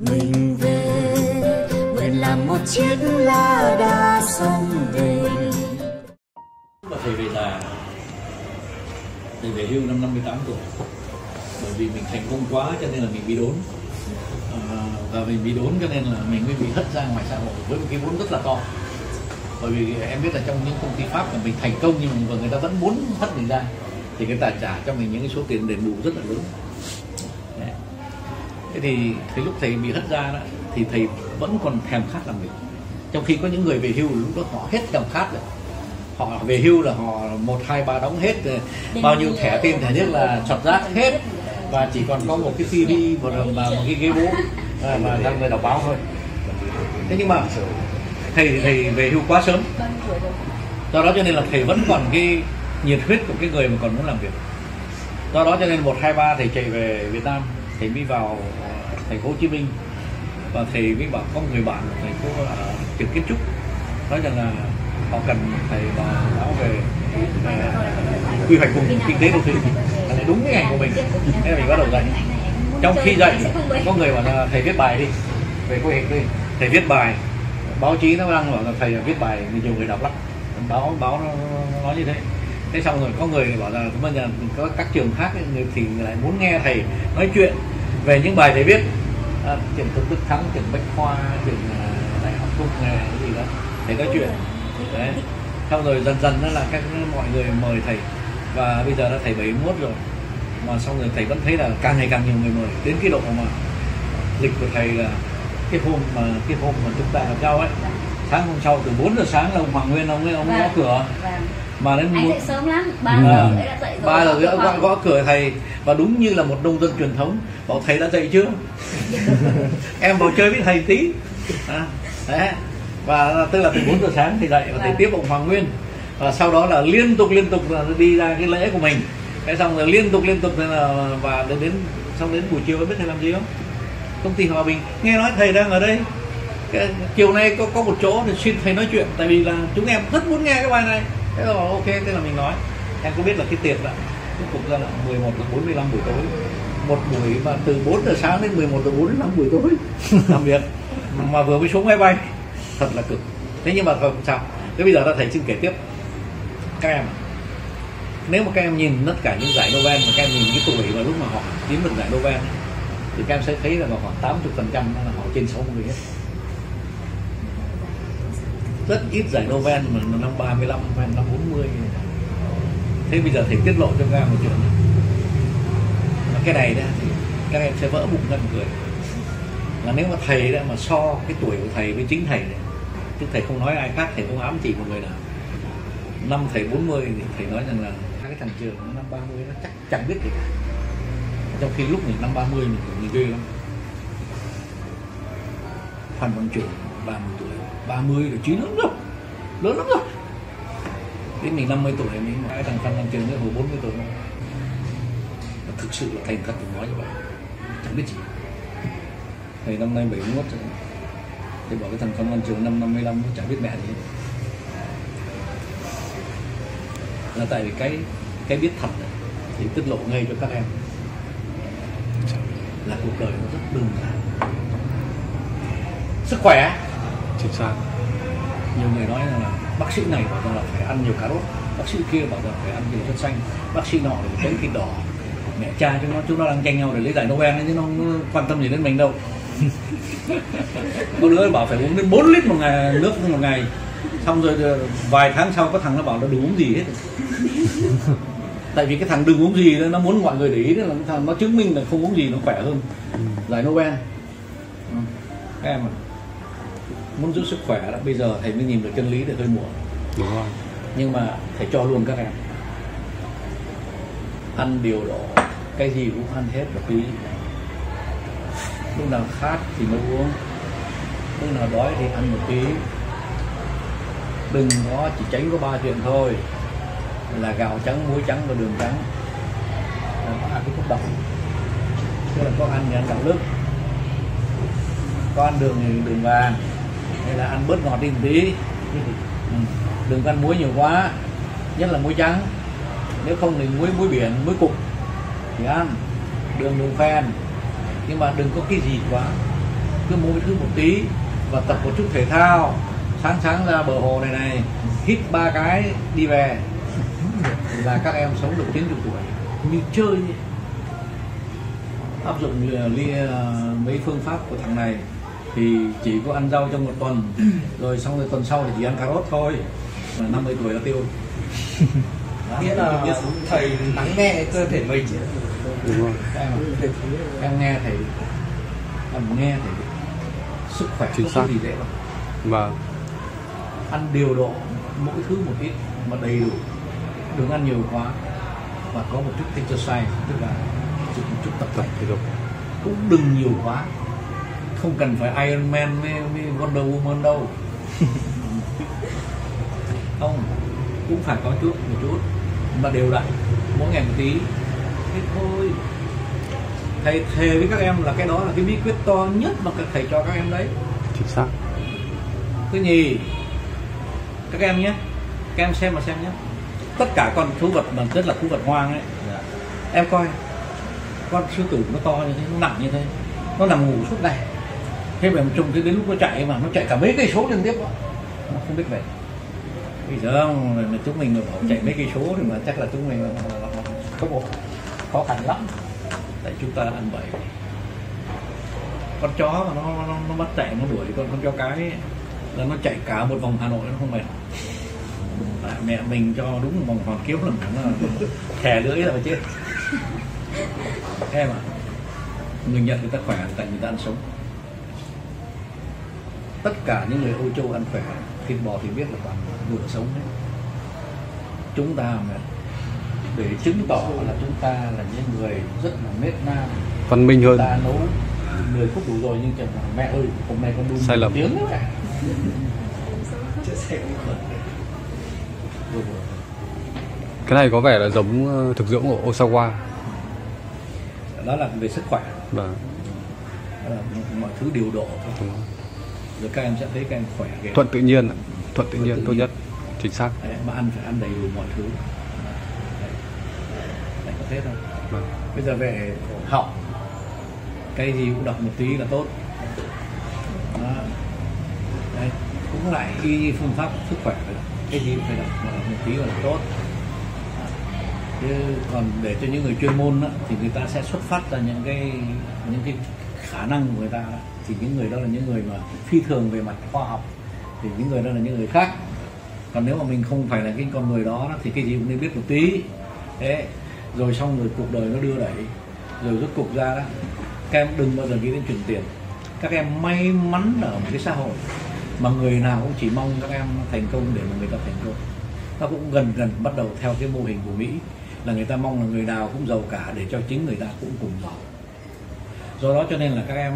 mình về. Nguyện làm một chiếc lá đa sông về. Mà thầy về già. Thầy về hưu năm 58 tuổi. Bởi vì mình thành công quá cho nên là mình bị đốn. À, và mình bị đốn cho nên là mình mới bị hất ra ngoài xã hội với một cái vốn rất là to. Bởi vì em biết là trong những công ty pháp mà mình thành công nhưng mà người ta vẫn muốn hất mình ra. Thì người ta trả cho mình những cái số tiền đền bù rất là lớn thế thì thì lúc thầy bị hất ra đó thì thầy vẫn còn thèm khát làm việc. Trong khi có những người về hưu lúc đó họ hết thèm khát rồi. Họ về hưu là họ một hai ba đóng hết rồi. bao nhiêu thẻ tiền thẻ nhất là chọt rác hết. Và chỉ còn có một cái tivi một, và một cái ghế bố à, và đang người đọc báo thôi. Thế nhưng mà thầy thầy về hưu quá sớm. Do đó cho nên là thầy vẫn còn cái nhiệt huyết của cái người mà còn muốn làm việc. Do đó cho nên một hai ba thầy chạy về Việt Nam thầy mới vào ờ, thành phố Hồ Chí Minh. Và thầy với bảo có người bạn thầy thành ở trường kiến trúc. Nói rằng là họ cần thầy và báo về ờ, à, quy hoạch vùng kinh tế đô thị. Là đúng cái ngành của mình. Thế là mình bắt đầu dạy. Trong khi dạy có người bảo là thầy viết bài đi. Về quy hoạch đi. Thầy viết bài. Báo chí nó đang bảo là thầy viết bài nhiều người đọc lắm. Báo báo nó, nói như thế. Thế xong rồi có người bảo là bây giờ có các trường khác thì lại muốn nghe thầy nói chuyện về những bài thầy viết à, trường thực đức thắng trường bách khoa trường à, đại học công nghệ cái gì đó thầy nói chuyện. Đấy. Xong rồi dần dần đó là các mọi người mời thầy. Và bây giờ đã thầy 71 rồi. Mà xong rồi thầy vẫn thấy là càng ngày càng nhiều người mời. Đến cái độ mà lịch của thầy là cái hôm mà cái hôm mà chúng ta gặp nhau ấy. Sáng hôm sau từ 4 giờ sáng là ông Hoàng Nguyên ông ấy ông gõ cửa. Vâng. mà đến Anh một dậy sớm lắm, ba À, giờ đã dậy rồi. ba giờ rưỡi Vâng. gõ, gõ cửa thầy và đúng như là một nông dân truyền thống bảo thầy đã dậy chưa? Em vào chơi với thầy tí. À, đấy. và tức là từ 4 giờ sáng thì dậy và thầy Vâng. tiếp ông Hoàng Nguyên. Và sau đó là liên tục liên tục là đi ra cái lễ của mình. Cái xong rồi liên tục liên tục thế là và đến đến xong đến buổi chiều biết thầy làm gì không? Công ty hòa bình. Nghe nói thầy đang ở đây. Cái, chiều nay có có một chỗ thì xin thầy nói chuyện tại vì là chúng em rất muốn nghe cái bài này. Thế rồi ok thế là mình nói. Em có biết là cái tiệc là tiếp tục ra là 11 là 45 buổi tối. Một buổi mà từ 4 giờ sáng đến 11 giờ 45 buổi tối. Làm việc mà vừa mới xuống máy bay thật là cực. Thế nhưng mà không sao. Thế bây giờ ta thầy xin kể tiếp. Các em nếu mà các em nhìn tất cả những giải Nobel mà các em nhìn cái tuổi mà lúc mà họ kiếm được giải Nobel ấy, thì các em sẽ thấy là khoảng 80 phần trăm là họ trên 60 hết. Rất ít giải Nobel mà năm 35 năm 40 thế bây giờ thầy tiết lộ cho các em một chuyện này. Cái này đó thì các em sẽ vỡ bụng ngân cười là nếu mà thầy đó mà so cái tuổi của thầy với chính thầy này, chứ thầy không nói ai khác, thầy không ám chỉ một người nào. Năm thầy 40 thì thầy nói rằng là hai cái thằng trường năm 30 nó chắc chẳng biết gì cả. Trong khi lúc mình năm 30 mình cũng ghê lắm. Phan Văn Trường 30 tuổi 30 là trí lớn rồi lớn lắm rồi đến mình 50 tuổi mình nói thằng Phan Văn Trường nữa hồi 40 tuổi không thực sự là thành thật của nói như vậy. Chẳng biết gì. Thầy năm nay 71 rồi. Thì bảo cái thằng Phan Văn Trường năm 55 nó chẳng biết mẹ gì là tại vì cái cái biết thật này, thì tiết lộ ngay cho các em. Là cuộc đời nó rất đơn giản. Sức khỏe. Chính xác. Nhiều người nói rằng là bác sĩ này bảo rằng là phải ăn nhiều cà rốt. Bác sĩ kia bảo rằng phải ăn nhiều chất xanh. Bác sĩ nọ thì tránh thịt đỏ. Mẹ cha chúng nó chúng nó đang tranh nhau để lấy giải Nobel ấy, chứ nó không quan tâm gì đến mình đâu. Có đứa bảo phải uống đến 4 lít một ngày nước một ngày. Xong rồi ờ, vài tháng sau có thằng nó bảo nó đừng uống gì hết. Tại vì cái thằng đừng uống gì nó muốn mọi người để ý là thằng nó chứng minh là không uống gì nó khỏe hơn. Giải Nobel. Ừ. các em à muốn giữ sức khỏe đó bây giờ thầy mới nhìn được chân lý thì hơi muộn. Đúng rồi. Nhưng mà thầy cho luôn các em. Ăn điều độ cái gì cũng ăn hết một tí lúc nào khát thì mới uống. Lúc nào đói thì ăn một tí. Đừng có chỉ tránh có ba chuyện thôi. Là gạo trắng muối trắng và đường trắng. Là có ăn cái thuốc độc tức là có ăn thì ăn gạo lứt có ăn đường thì đường vàng hay là ăn bớt ngọt đi một tí. Ừ. đừng ăn muối nhiều quá, nhất là muối trắng. Nếu không thì muối muối biển, muối cục thì ăn. Đường đường phen nhưng mà đừng có cái gì quá. Cứ mỗi thứ một tí và tập một chút thể thao. Sáng sáng ra bờ hồ này này, hít ba cái đi về. Là các em sống được đến chục tuổi. Như chơi áp dụng ờ, li- ờ, mấy phương pháp của thằng này thì chỉ có ăn rau trong một tuần. Rồi xong rồi tuần sau thì chỉ ăn cà rốt thôi. Mà 50 tuổi là tiêu. Nghĩa là thầy lắng nghe cơ thể mình. Đúng rồi. Em, em nghe thầy em nghe thầy sức khỏe Chính không xác. gì dễ đâu. Vâng. Ăn điều độ mỗi thứ một ít mà đầy đủ. Đừng ăn nhiều quá. Và có một chút exercise tức là một chút tập thể dục. Cũng đừng nhiều quá không cần phải Iron Man với, với Wonder Woman đâu. Không cũng phải có chút một chút. Mà đều đặn mỗi ngày một tí. Thế thôi. Thầy thề với các em là cái đó là cái bí quyết to nhất mà các thầy cho các em đấy. Chính xác. Thứ nhì các em nhé các em xem mà xem nhé. Tất cả con thú vật mà rất là thú vật hoang ấy. Em coi con sư tử nó to như thế nó nặng như thế nó nằm ngủ suốt ngày thế mà chung cái đến lúc nó chạy mà nó chạy cả mấy cây số liên tiếp đó. nó không biết về bây giờ mà chúng mình mà bảo chạy mấy cây số thì mà chắc là chúng mình là- là- là- có một khó khăn lắm. Tại chúng ta ăn bậy. Con chó mà nó nó, nó bắt chạy nó đuổi con con chó cái ấy, là nó chạy cả một vòng Hà Nội nó không mệt. Tại mẹ mình cho đúng một vòng hoàn kiếm là nó thè lưỡi là chết em à người Nhật người ta khỏe tại người ta ăn sống tất cả những người Âu Châu ăn khỏe thịt bò thì biết là toàn vừa sống đấy. Chúng ta mà để chứng tỏ là chúng ta là những người rất là nết nam văn minh hơn. ta nấu 10 phút đủ rồi nhưng chẳng mẹ ơi hôm nay con đun Sai lầm. tiếng nữa. Chia sẻ cái này có vẻ là giống ờ, thực dưỡng của Osawa. Đó là về sức khỏe. Vâng. Là mọi thứ điều độ thôi. đúng rồi. các em sẽ thấy các em khỏe ghê. thuận tự nhiên thuận tự nhiên tốt nhiên. nhất chính xác Đấy, mà ăn phải ăn đầy đủ mọi thứ Đấy. Đấy, có thế thôi vâng bây giờ về họng cái gì cũng đọc một tí là tốt đó. Đấy. cũng lại y như phương pháp sức khỏe vậy. cái gì cũng phải đọc một tí là tốt chứ còn để cho những người chuyên môn á, thì người ta sẽ xuất phát ra những cái những cái khả năng của người ta thì những người đó là những người mà phi thường về mặt khoa học, thì những người đó là những người khác. Còn nếu mà mình không phải là cái con người đó thì cái gì cũng nên biết một tí. Thế, rồi xong rồi cuộc đời nó đưa đẩy. Rồi rốt cục ra đó, các em đừng bao giờ nghĩ đến chuyển tiền. Các em may mắn ở một cái xã hội mà người nào cũng chỉ mong các em thành công để mà người ta thành công. Nó cũng gần gần bắt đầu theo cái mô hình của Mỹ, là người ta mong là người nào cũng giàu cả để cho chính người ta cũng cùng giàu. Do đó cho nên là các em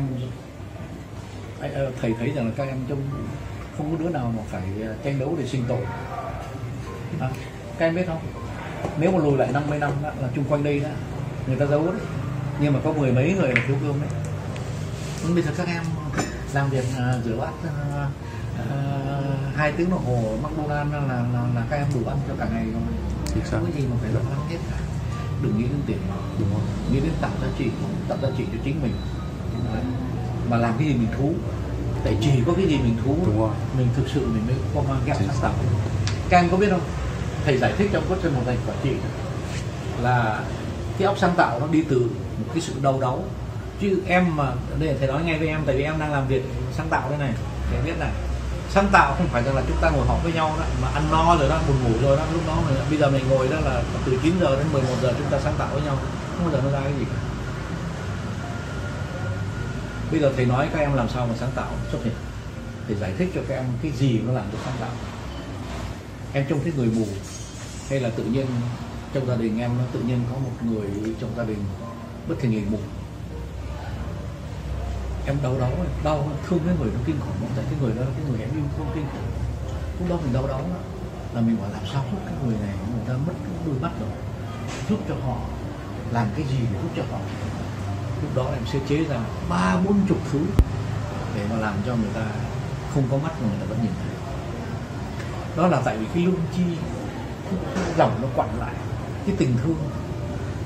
thầy thấy rằng là các em trong không có đứa nào mà phải ờ, tranh đấu để sinh tồn. À, các em biết không? Nếu mà lùi lại 50 năm đó, là chung quanh đây đó người ta giấu đấy nhưng mà có mười mấy người là thiếu cơm đấy. Nhưng bây giờ các em làm việc à, rửa bát à, hai tiếng đồng hồ McDonald's là, là là các em đủ ăn cho cả ngày rồi. Xác không có gì mà phải lo lắng hết cả. Đừng nghĩ đến tiền đúng rồi. nghĩ đến tạo giá trị tạo giá trị cho chính mình. Đấy. Mà làm cái gì mình thú. Tại chỉ có cái gì mình thú Đúng rồi. mình thực sự mình mới có mang ghép sáng tạo. Em có biết không thầy giải thích trong cuốn chân một thành quản trị là cái óc sáng tạo nó đi từ một cái sự đau đáu. Chứ em mà đây là thầy nói ngay với em tại vì em đang làm việc sáng tạo đây này thầy biết này. Sáng tạo không phải rằng là chúng ta ngồi họp với nhau đó mà ăn no rồi đó buồn ngủ rồi đó lúc đó mình, bây giờ mình ngồi đó là từ 9 giờ đến 11 giờ chúng ta sáng tạo với nhau. Không bao giờ nó ra cái gì cả bây giờ thầy nói các em làm sao mà sáng tạo? Xuất hiện thầy giải thích cho các em cái gì nó làm được sáng tạo. Em trông thấy người mù hay là tự nhiên trong gia đình em nó tự nhiên có một người trong gia đình bất thình lình mù em đau đớn đau, thương cái người nó kinh khủng, tại cái người đó, cái người em yêu thương kinh khủng. Lúc đó mình đau đớn là mình bảo làm sao giúp cái người này, người ta mất cái đôi mắt rồi. Giúp cho họ làm cái gì để giúp cho họ lúc đó em sẽ chế ra ba bốn chục thứ để mà làm cho người ta không có mắt mà người ta vẫn nhìn thấy. Đó là tại vì cái lung chi cái, nó quặn lại cái tình thương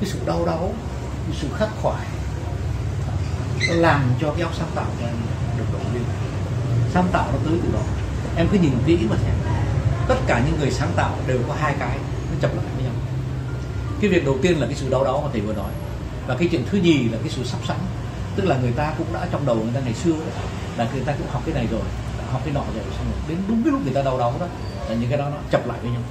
cái sự đau đớn cái sự khắc khoải nó làm cho cái óc sáng tạo của em được động viên. Sáng tạo nó tới từ đó. Em cứ nhìn kỹ mà xem. Tất cả những người sáng tạo đều có hai cái nó chập lại với nhau. Cái việc đầu tiên là cái sự đau đớn mà thầy vừa nói và cái chuyện thứ nhì là cái sự sắp sẵn. Tức là người ta cũng đã trong đầu người ta ngày xưa đó, là người ta cũng học cái này rồi đã học cái nọ rồi xong rồi đến đúng cái lúc người ta đau đớn đó là những cái đó nó chập lại với nhau.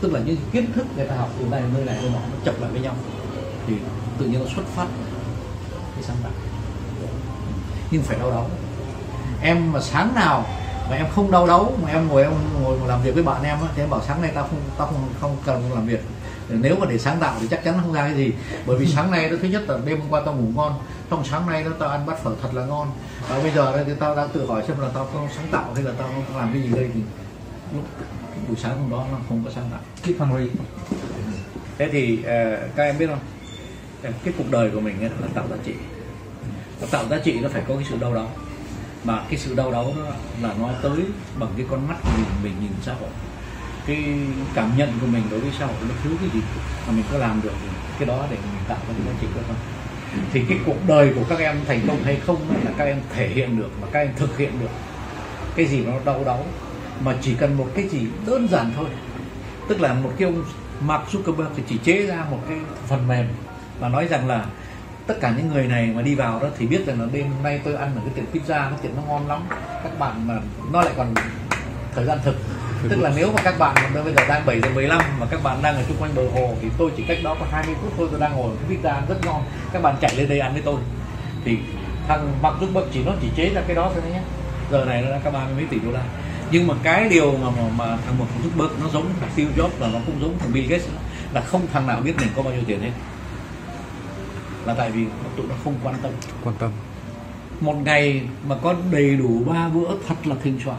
Tức là những kiến thức người ta học từ này nơi này nơi nọ nó chập lại với nhau. Thì tự nhiên nó xuất phát cái sáng tạo. Nhưng phải đau đớn em mà sáng nào mà em không đau đấu mà em ngồi em ngồi làm việc với bạn em á, thì em bảo sáng nay tao không tao không không cần làm việc nếu mà để sáng tạo thì chắc chắn không ra cái gì. Bởi vì sáng nay đó thứ nhất là đêm hôm qua tao ngủ ngon trong sáng nay đó tao ăn bát phở thật là ngon. Và bây giờ đây thì tao đang tự hỏi xem là tao có sáng tạo hay là tao không làm cái gì đây thì lúc buổi sáng hôm đó nó không có sáng tạo. Keep hungry thế thì ờ, các em biết không? Cái cuộc đời của mình ấy, là tạo giá trị. Và tạo giá trị nó phải có cái sự đau đáu. Mà cái sự đau đáu đó là nó tới bằng cái con mắt của mình mình nhìn xã hội cái cảm nhận của mình đối với xã hội nó thiếu cái gì mà mình có làm được thì cái đó để mình tạo ra cái giá trị đó không thì cái cuộc đời của các em thành công hay không là các em thể hiện được và các em thực hiện được. Cái gì nó đau đớn mà chỉ cần một cái gì đơn giản thôi. Tức là một cái ông Mark Zuckerberg thì chỉ chế ra một cái phần mềm và nói rằng là tất cả những người này mà đi vào đó thì biết rằng là đêm nay tôi ăn ở cái tiệm pizza, cái tiệm nó ngon lắm, các bạn mà nó lại còn thời gian thực tức là nếu mà các bạn bây giờ đang 7 giờ 15 mà các bạn đang ở xung quanh bờ hồ thì tôi chỉ cách đó có 20 phút thôi tôi đang ngồi cái pizza ăn rất ngon. Các bạn chạy lên đây ăn với tôi. Thì thằng Mark Zuckerberg chỉ nó chỉ chế ra cái đó thôi nhé giờ này nó đã có ba mấy tỷ đô la. Nhưng mà cái điều mà mà, mà thằng một thằng Zuckerberg nó giống thằng Steve Jobs là nó cũng giống thằng Bill Gates là không thằng nào biết mình có bao nhiêu tiền hết. Là tại vì tụi nó không quan tâm. Quan tâm. Một ngày mà có đầy đủ ba bữa thật là thịnh soạn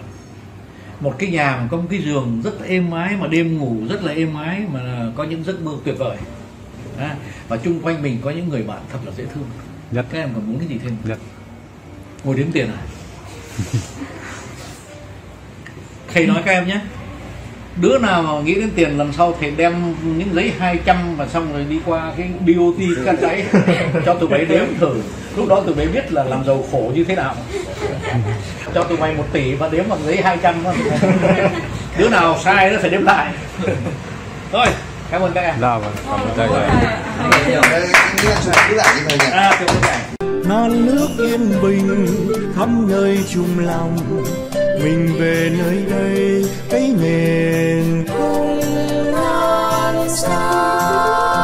một cái nhà mà có một cái giường rất là êm ái mà đêm ngủ rất là êm ái mà có những giấc mơ tuyệt vời. À, và chung quanh mình có những người bạn thật là dễ thương. Nhất. Các em còn muốn cái gì thêm? Nhất. Ngồi đếm tiền à? Thầy nói các em nhé đứa nào mà nghĩ đến tiền lần sau thầy đem những giấy 200 và xong rồi đi qua cái BOT cắt giấy cho tụi bay đếm thử. Lúc đó tụi bay biết là làm giàu khổ như thế nào cho tụi mày một tỷ và đếm bằng giấy 200 trăm đứa nào sai nó phải đếm lại. Thôi cảm ơn các em. Là vâng cảm ơn thầy à, non nước yên bình khắp nơi chung lòng. Mình về nơi đây cái nền. non xa.